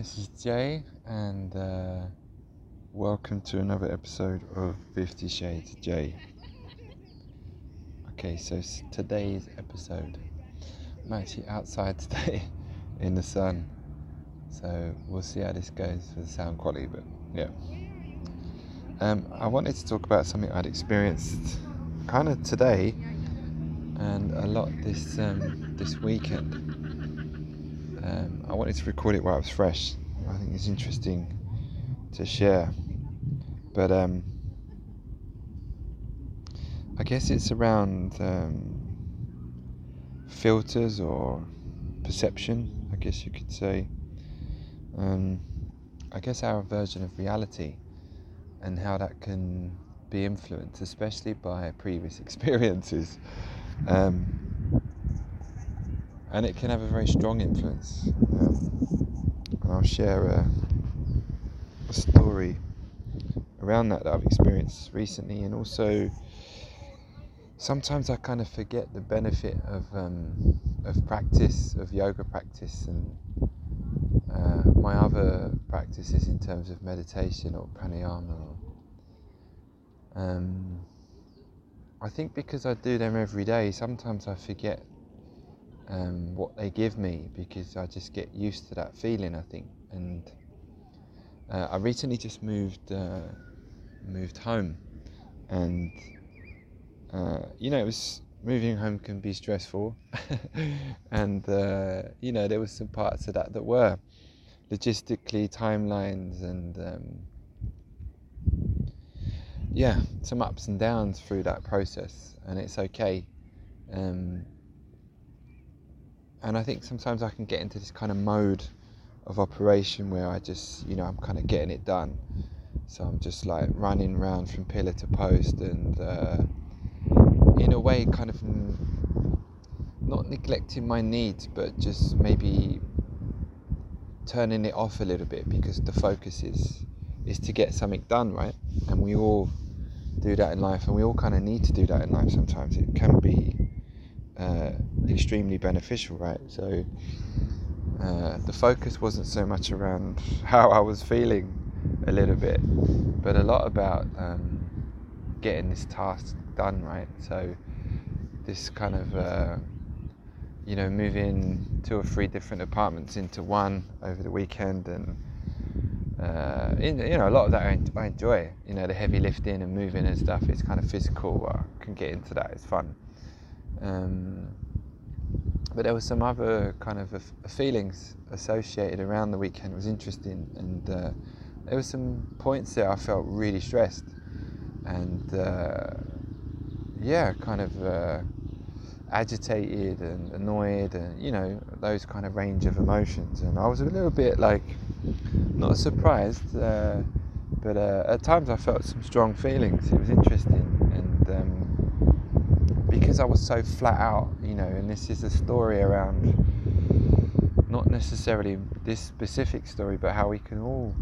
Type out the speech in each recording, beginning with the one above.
This is Jay, and uh, welcome to another episode of Fifty Shades Jay. Okay, so today's episode, I'm actually outside today in the sun, so we'll see how this goes for the sound quality. But yeah, um, I wanted to talk about something I'd experienced kind of today and a lot this um, this weekend. Um, I wanted to record it while it was fresh. I think it's interesting to share. But um, I guess it's around um, filters or perception, I guess you could say. Um, I guess our version of reality and how that can be influenced, especially by previous experiences. Um, and it can have a very strong influence. Um, and I'll share a, a, story around that that I've experienced recently, and also sometimes I kind of forget the benefit of um, of practice, of yoga practice, and uh, my other practices in terms of meditation or pranayama. Or, um, I think because I do them every day, sometimes I forget um, what they give me because I just get used to that feeling. I think, and uh, I recently just moved uh, moved home, and uh, you know it was moving home can be stressful, and uh, you know there was some parts of that that were logistically timelines and. Um, yeah, some ups and downs through that process, and it's okay. Um, and I think sometimes I can get into this kind of mode of operation where I just, you know, I'm kind of getting it done. So I'm just like running around from pillar to post and, uh, in a way, kind of not neglecting my needs, but just maybe turning it off a little bit because the focus is is to get something done, right? And we all do that in life, and we all kind of need to do that in life sometimes. It can be uh, extremely beneficial, right? So uh, the focus wasn't so much around how I was feeling a little bit, but a lot about um, getting this task done, right? So this kind of uh, you know moving two or three different apartments into one over the weekend and uh, you know a lot of that I, I, enjoy you know the heavy lifting and moving and stuff it's kind of physical I can get into that it's fun um, but there were some other kind of feelings associated around the weekend. It was interesting, and uh, there were some points there I felt really stressed, and uh, yeah, kind of uh, agitated and annoyed, and you know those kind of range of emotions. And I was a little bit like not surprised, uh, but uh, at times I felt some strong feelings. It was interesting, and um, because I was so flat out, you know, and this is a story around not necessarily this specific story, but how we can all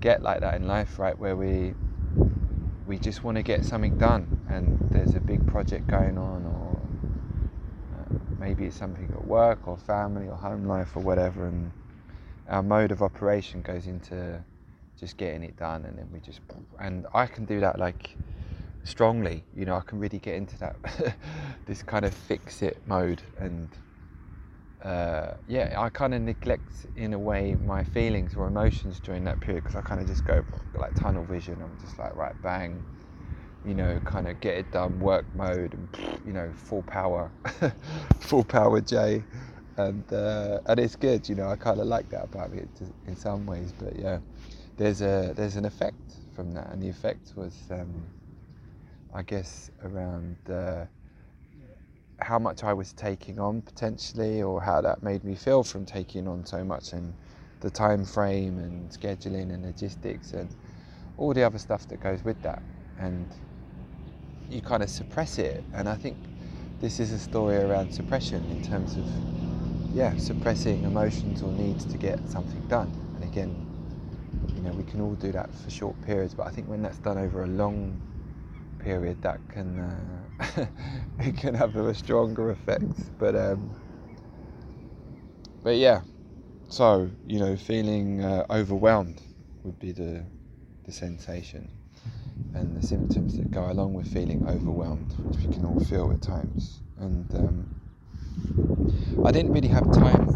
get like that in life, right? Where we we just want to get something done, and there's a big project going on, or uh, maybe it's something at work, or family, or home life, or whatever, and our mode of operation goes into just getting it done, and then we just and I can do that like strongly. You know, I can really get into that this kind of fix it mode, and uh, yeah, I kind of neglect in a way my feelings or emotions during that period because I kind of just go like tunnel vision. I'm just like right, bang, you know, kind of get it done, work mode, and you know, full power, full power, Jay. And uh, and it's good, you know. I kind of like that about it in some ways, but yeah, there's a there's an effect from that, and the effect was um, I guess, around uh, how much I was taking on potentially, or how that made me feel from taking on so much, and the time frame and scheduling and logistics and all the other stuff that goes with that. And you kind of suppress it. And I think this is a story around suppression in terms of, yeah, suppressing emotions or needs to get something done. And again, you know, we can all do that for short periods, but I think when that's done over a long period that can uh, it can have a stronger effect but um, but yeah so you know, feeling uh, overwhelmed would be the the sensation and the symptoms that go along with feeling overwhelmed, which we can all feel at times. And um, I didn't really have time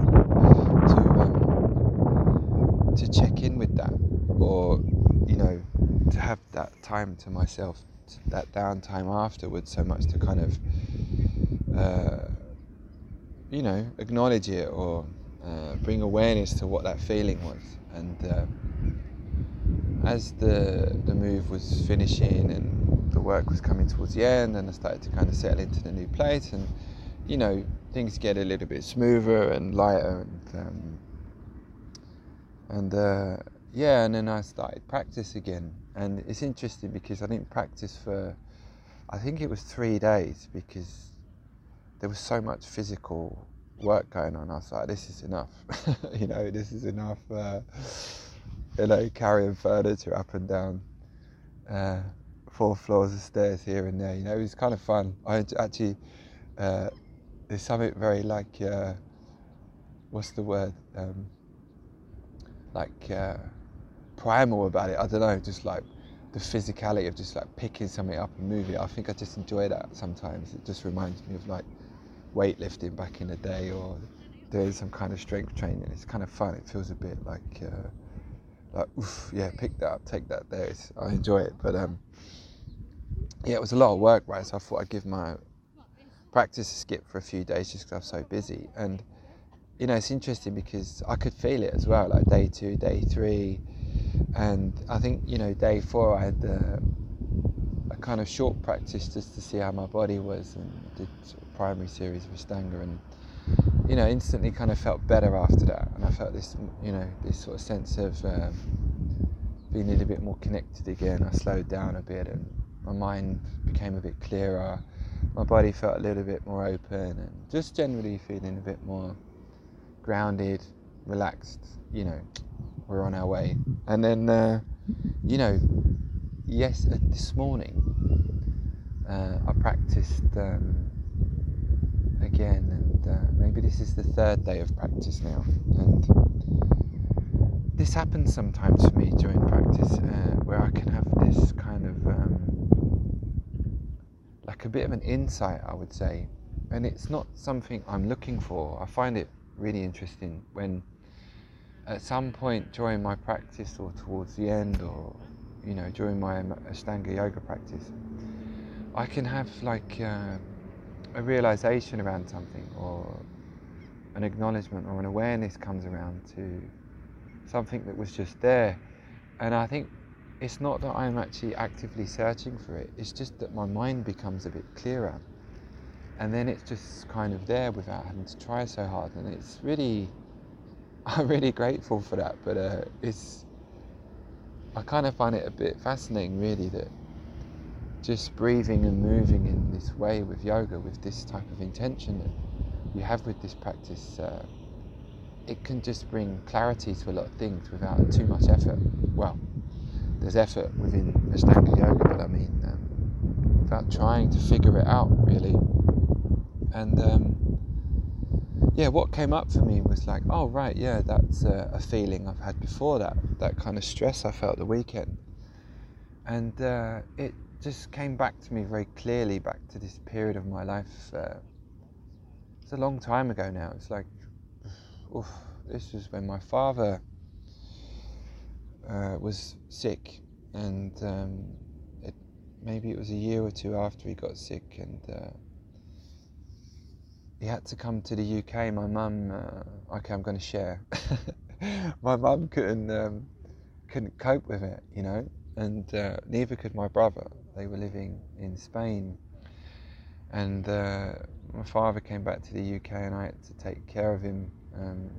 to um, to check in with that, or you know, to have that time to myself, that downtime afterwards, so much to kind of uh, you know acknowledge it or uh, bring awareness to what that feeling was, and. Uh, as the the move was finishing and the work was coming towards the end, and I started to kind of settle into the new place, and you know things get a little bit smoother and lighter, and um, and uh, yeah, and then I started practice again, and it's interesting because I didn't practice for I think it was three days because there was so much physical work going on. I was like, this is enough, you know, this is enough. Uh, you know, carrying furniture up and down uh, four floors of stairs here and there. You know, it was kind of fun. I actually, uh, there's something very like, uh, what's the word? Um, like uh, primal about it. I don't know, just like the physicality of just like picking something up and moving. I think I just enjoy that sometimes. It just reminds me of like weightlifting back in the day or doing some kind of strength training. It's kind of fun. It feels a bit like uh, like, oof, yeah, pick that up, take that there. It's, I enjoy it, but um, yeah, it was a lot of work, right? So I thought I'd give my practice a skip for a few days just because I'm so busy. And you know, it's interesting because I could feel it as well, like day two, day three, and I think you know, day four I had uh, a kind of short practice just to see how my body was, and did sort of primary series of Ashtanga and you know, instantly kind of felt better after that, and I felt this, you know, this sort of sense of um, being a little bit more connected again. I slowed down a bit, and my mind became a bit clearer. My body felt a little bit more open, and just generally feeling a bit more grounded, relaxed. You know, we're on our way. And then, uh, you know, yes, uh, this morning uh, I practiced. Um, again, and uh, maybe this is the third day of practice now. And this happens sometimes for me during practice, uh, where I can have this kind of um, like a bit of an insight, I would say, and it's not something I'm looking for. I find it really interesting when at some point during my practice or towards the end or you know during my Ashtanga yoga practice I can have like uh, a realization around something or an acknowledgement or an awareness comes around to something that was just there. And I think it's not that I'm actually actively searching for it, it's just that my mind becomes a bit clearer. And then it's just kind of there without having to try so hard. And it's really, I'm really grateful for that. But uh, it's, I kind of find it a bit fascinating, really, that just breathing and moving in this way with yoga, with this type of intention that you have with this practice, uh, it can just bring clarity to a lot of things without too much effort. Well, there's effort within Ashtanga yoga, but I mean, um, without trying to figure it out really. And um, yeah, what came up for me was like, oh right, yeah, that's a, a feeling I've had before that, that kind of stress I felt the weekend, and uh, it just came back to me very clearly, back to this period of my life. Uh, it's a long time ago now. It's like, oof, this was when my father uh, was sick, and um, it, maybe it was a year or two after he got sick, and uh, he had to come to the UK. My mum, uh, okay, I'm going to share. my mum couldn't um, couldn't cope with it, you know, and uh, neither could my brother. They were living in Spain, and uh, my father came back to the UK, and I had to take care of him, um,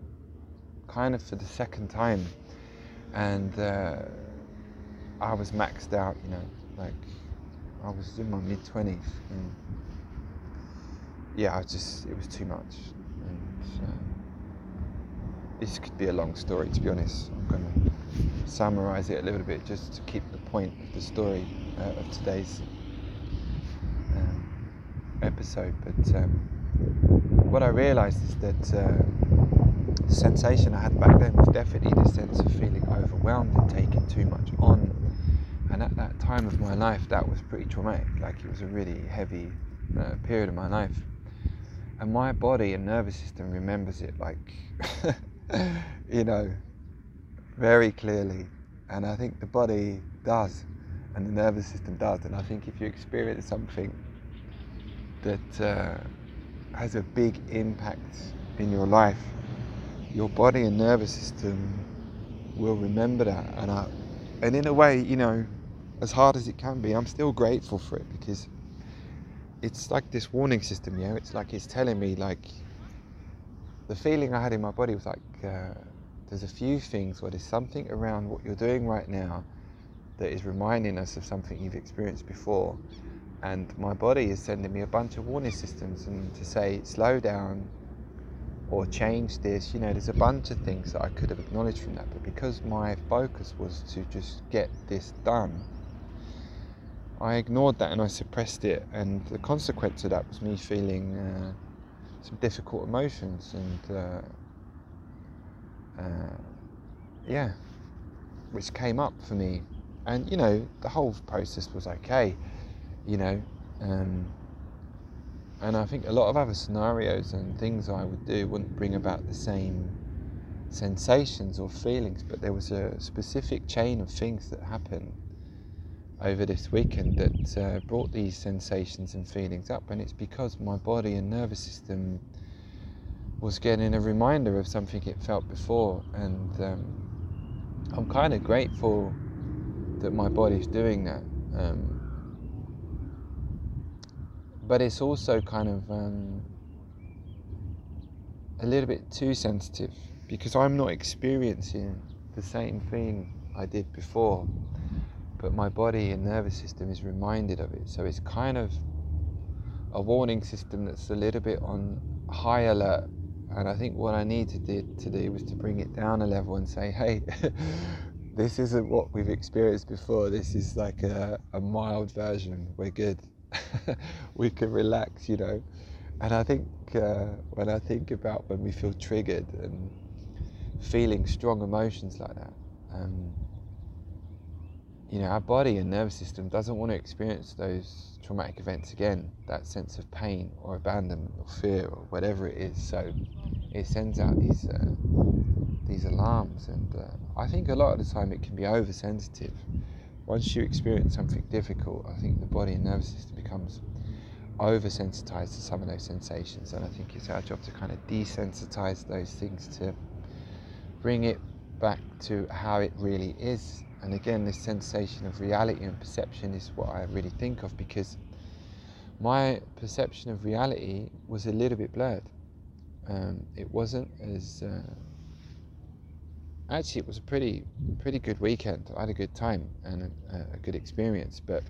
kind of for the second time, and uh, I was maxed out, you know, like I was in my mid twenties, and yeah, I just it was too much, and uh, this could be a long story to be honest. I'm gonna summarize it a little bit just to keep the point of the story uh, of today's um, episode. But um, what I realized is that uh, the sensation I had back then was definitely the sense of feeling overwhelmed and taking too much on. And at that time of my life, that was pretty traumatic. Like it was a really heavy uh, period of my life. And my body and nervous system remembers it like, you know, very clearly. And I think the body does, and the nervous system does. And I think if you experience something that uh, has a big impact in your life, your body and nervous system will remember that. And I, and in a way, you know, as hard as it can be, I'm still grateful for it because it's like this warning system, you know. It's like it's telling me like the feeling I had in my body was like uh, there's a few things or there's something around what you're doing right now that is reminding us of something you've experienced before. And my body is sending me a bunch of warning systems and to say slow down, or change this. You know, there's a bunch of things that I could have acknowledged from that, but because my focus was to just get this done, I ignored that and I suppressed it, and the consequence of that was me feeling uh, some difficult emotions and uh, uh, yeah, which came up for me. And you know, the whole process was okay, you know. Um, and I think a lot of other scenarios and things I would do wouldn't bring about the same sensations or feelings, but there was a specific chain of things that happened over this weekend that uh, brought these sensations and feelings up, and it's because my body and nervous system was getting a reminder of something it felt before, and um, I'm kind of grateful that my body's doing that. Um, but it's also kind of um, a little bit too sensitive because I'm not experiencing the same thing I did before, but my body and nervous system is reminded of it. So it's kind of a warning system that's a little bit on high alert. And I think what I needed to do, to do was to bring it down a level and say, hey, this isn't what we've experienced before. This is like a, a mild version. We're good. we can relax, you know. And I think uh, when I think about when we feel triggered and feeling strong emotions like that, um, you know, our body and nervous system doesn't want to experience those traumatic events again. That sense of pain or abandonment or fear or whatever it is. So it sends out these uh, these alarms, and uh, I think a lot of the time it can be oversensitive once you experience something difficult, I think the body and nervous system becomes oversensitized to some of those sensations, and I think it's our job to kind of desensitize those things to bring it back to how it really is. And again, this sensation of reality and perception is what I really think of because my perception of reality was a little bit blurred. Um, it wasn't as uh, actually it was a pretty pretty good weekend. I had a good time and a, a, good experience, but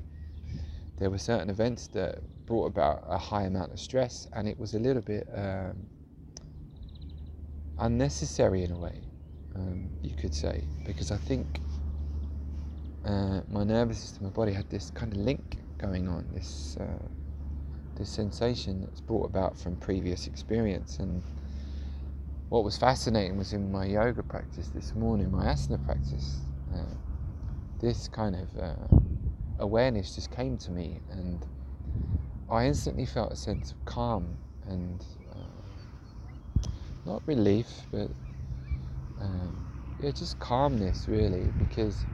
there were certain events that brought about a high amount of stress, and it was a little bit um, unnecessary in a way, um, you could say, because I think uh, my nervous system, my body had this kind of link going on, this uh, this sensation that's brought about from previous experience. And what was fascinating was in my yoga practice this morning, my asana practice, uh, this kind of uh, awareness just came to me, and I instantly felt a sense of calm and uh, not relief, but um, yeah, just calmness really, because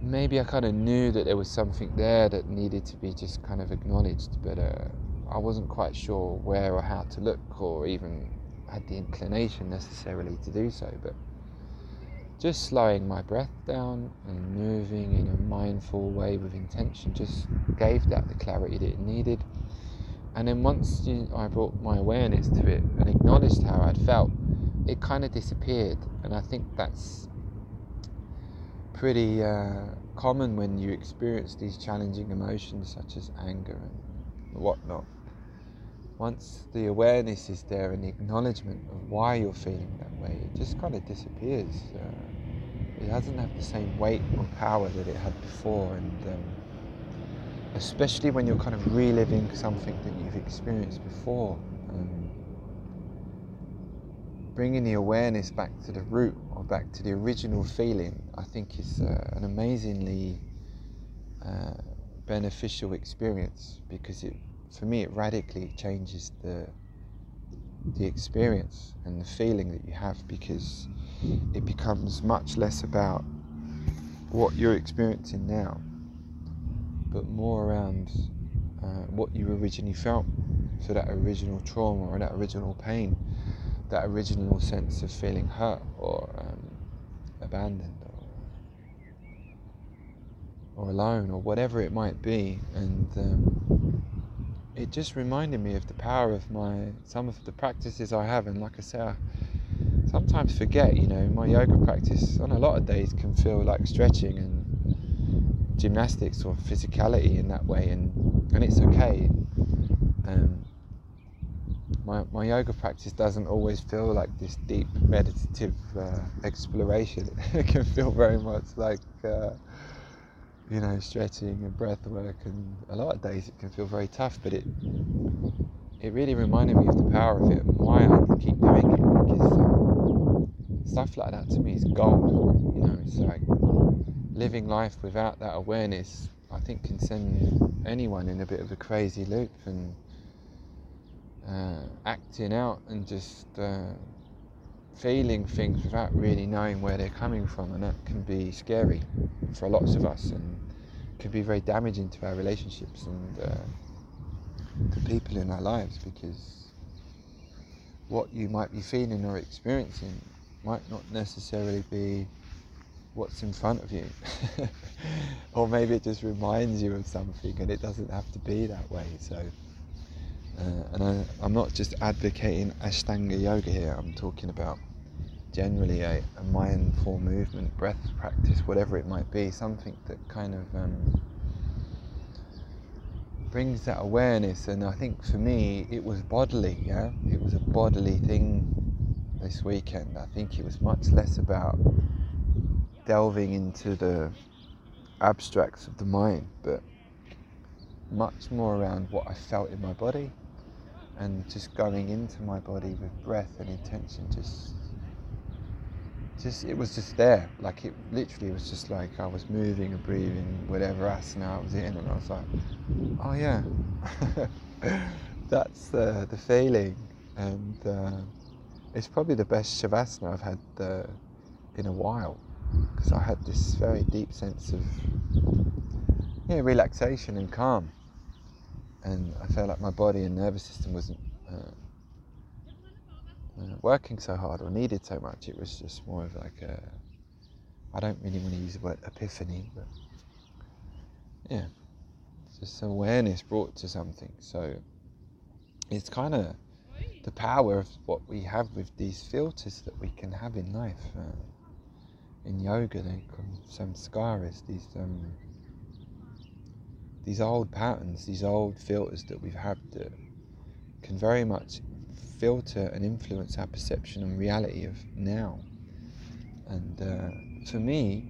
maybe I kind of knew that there was something there that needed to be just kind of acknowledged, but uh, I wasn't quite sure where or how to look or even had the inclination necessarily to do so, but just slowing my breath down and moving in a mindful way with intention just gave that the clarity that it needed. And then once you, I brought my awareness to it and acknowledged how I'd felt, it kind of disappeared. And I think that's pretty uh, common when you experience these challenging emotions such as anger and whatnot once the awareness is there and the acknowledgement of why you're feeling that way, it just kind of disappears. Uh, it doesn't have the same weight or power that it had before, and um, especially when you're kind of reliving something that you've experienced before. Um, bringing the awareness back to the root or back to the original feeling, I think is uh, an amazingly uh, beneficial experience because it, for me, it radically changes the the experience and the feeling that you have because it becomes much less about what you're experiencing now, but more around uh, what you originally felt. So that original trauma or that original pain, that original sense of feeling hurt or um, abandoned or, or alone or whatever it might be. And um, it just reminded me of the power of my some of the practices I have. And like I say, I sometimes forget. You know, my yoga practice on a lot of days can feel like stretching and gymnastics or physicality in that way, and and it's okay. Um, my, my yoga practice doesn't always feel like this deep meditative uh, exploration. it can feel very much like uh, you know stretching and breath work, and a lot of days it can feel very tough. But it it really reminded me of the power of it and why I keep doing it because um, stuff like that to me is gold. You know, it's like living life without that awareness. I think can send anyone in a bit of a crazy loop and uh, acting out and just uh, feeling things without really knowing where they're coming from, and that can be scary for lots of us and can be very damaging to our relationships and uh, to people in our lives because what you might be feeling or experiencing might not necessarily be what's in front of you. or maybe it just reminds you of something and it doesn't have to be that way. So, uh, and I, am not just advocating Ashtanga yoga here, I'm talking about generally a, a mindful movement, breath practice, whatever it might be, something that kind of um, brings that awareness. And I think for me, it was bodily, yeah? It was a bodily thing this weekend. I think it was much less about delving into the abstracts of the mind, but much more around what I felt in my body and just going into my body with breath and intention just just it was just there. Like it literally was just like I was moving and breathing whatever asana I was in and I was like oh yeah. That's uh, the feeling. And uh, it's probably the best shavasana I've had uh, in a while because I had this very deep sense of yeah, relaxation and calm. And I felt like my body and nervous system wasn't uh, uh, working so hard or needed so much. It was just more of like a, I don't really want to use the word epiphany, but yeah, just awareness brought to something. So it's kind of the power of what we have with these filters that we can have in life. Uh, in yoga they call samskaras, these um, these old patterns, these old filters that we've had that can very much filter and influence our perception and reality of now. And uh, for me,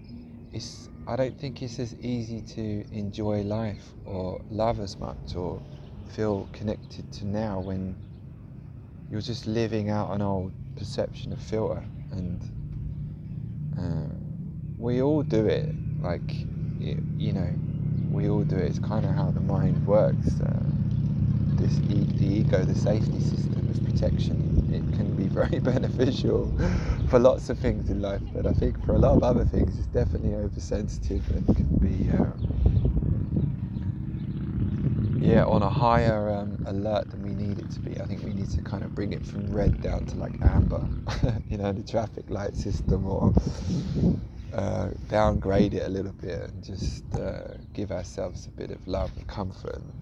it's I don't think it's as easy to enjoy life or love as much or feel connected to now when you're just living out an old perception of filter and uh, we all do it. Like, you, you, know, we all do it. It's kind of how the mind works. Uh, this e- the ego, the safety system of protection, it can be very beneficial for lots of things in life. But I think for a lot of other things, it's definitely oversensitive and can be. Uh, yeah, on a higher um, alert than we need it to be. I think we need to kind of bring it from red down to like amber, you know, the traffic light system, or uh, downgrade it a little bit and just uh, give ourselves a bit of love and comfort and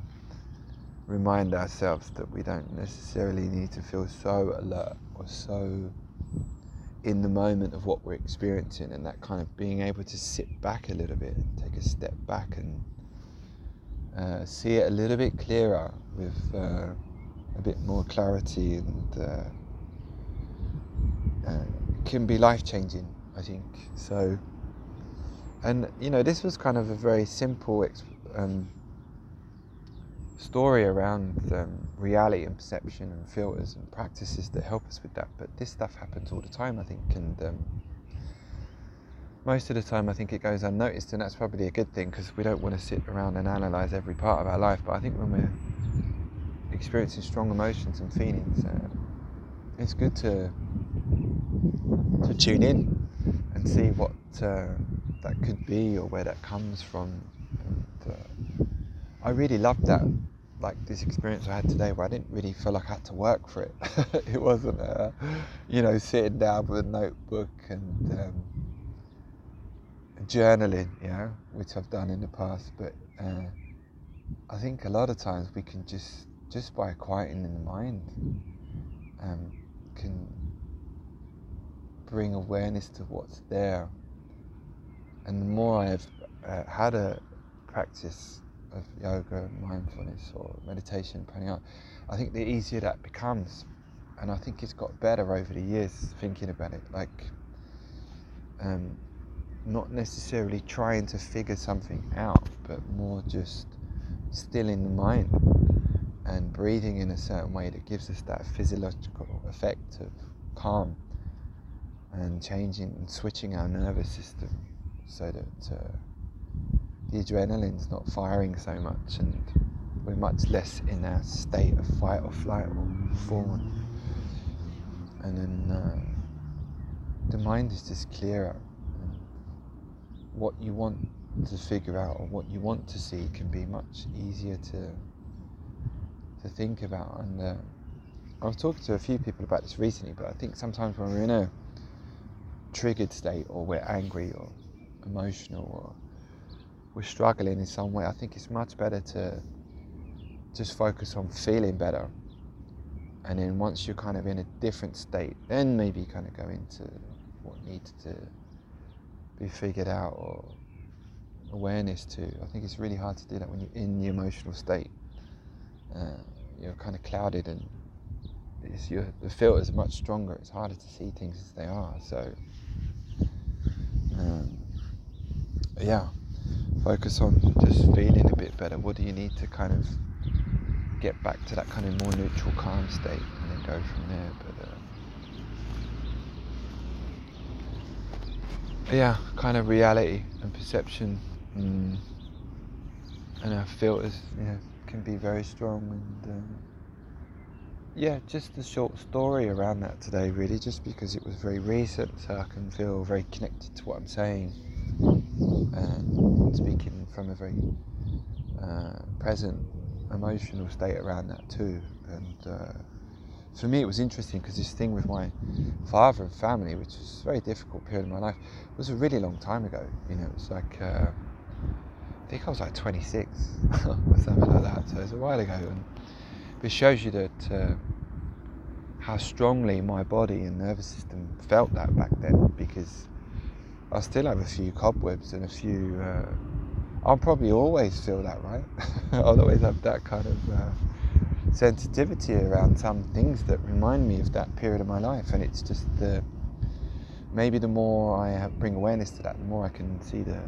remind ourselves that we don't necessarily need to feel so alert or so in the moment of what we're experiencing and that kind of being able to sit back a little bit and take a step back and uh, see it a little bit clearer with uh, a bit more clarity and uh, can be life changing I think so and you know this was kind of a very simple um, story around um, reality and perception and filters and practices that help us with that. But this stuff happens all the time, I think, and um, most of the time I think it goes unnoticed, and that's probably a good thing because we don't want to sit around and analyze every part of our life. But I think when we're experiencing strong emotions and feelings, uh, it's good to to tune in and see what uh, that could be or where that comes from. And, uh, I really loved that like this experience I had today where I didn't really feel like I had to work for it. it wasn't, uh, you know, sitting down with a notebook and um, journaling, you know, which I've done in the past. But uh, I think a lot of times we can just, just by quieting in the mind, um, can bring awareness to what's there. And the more I've uh, had a practice of yoga, mindfulness, or meditation, pranayama, I think the easier that becomes. And I think it's got better over the years thinking about it. Like, um, not necessarily trying to figure something out, but more just stilling the mind and breathing in a certain way that gives us that physiological effect of calm and changing and switching our nervous system so that uh, the adrenaline's not firing so much and we're much less in our state of fight or flight or fawn. And then uh, the mind is just clearer. What you want to figure out or what you want to see can be much easier to to think about. And uh, I've talked to a few people about this recently, but I think sometimes when we're in a triggered state or we're angry or emotional or we're struggling in some way, I think it's much better to just focus on feeling better. And then once you're kind of in a different state, then maybe kind of go into what needs to be figured out or awareness to. I think it's really hard to do that when you're in the emotional state. Uh, you're kind of clouded and your, the filters are much stronger. It's harder to see things as they are. So, um, yeah, focus on just feeling a bit better. What do you need to kind of get back to that kind of more neutral, calm state, and then go from there. But uh, yeah, kind of reality and perception, mm, and our filters, yeah, can be very strong and. Uh, yeah, just a short story around that today, really, just because it was very recent, so I can feel very connected to what I'm saying and speaking from a very uh, present emotional state around that too. And uh, for me, it was interesting because this thing with my father and family, which was a very difficult period of my life, was a really long time ago. You know, it was like uh, I think I was like 26 or something like that. So it was a while ago, and it shows you that uh, how strongly my body and nervous system felt that back then because I still have a few cobwebs and a few. Uh, I'll probably always feel that, right? I'll always have that kind of uh, sensitivity around some things that remind me of that period of my life, and it's just the maybe the more I have, bring awareness to that, the more I can see the,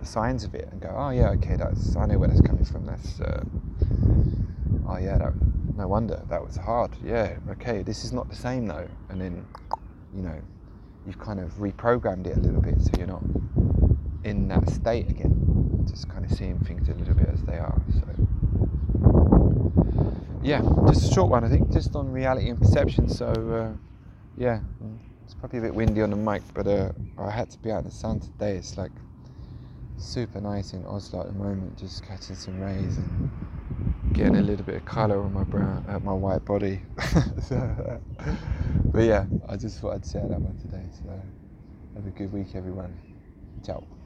the, signs of it and go, oh yeah, okay, that's I know where that's coming from. That's uh, oh yeah, that, no wonder that was hard. Yeah, okay, this is not the same though, and then you know you've kind of reprogrammed it a little bit so you're not in that state again. Just kind of seeing things a little bit as they are. So yeah, just a short one I think, just on reality and perception. So uh, yeah, it's probably a bit windy on the mic, but uh, I had to be out in the sun today. It's like super nice in Oslo at the moment, just catching some rays and getting a little bit of colour on my brown, uh, my white body. so, but yeah, I just thought I'd share that one today. So have a good week, everyone. Ciao.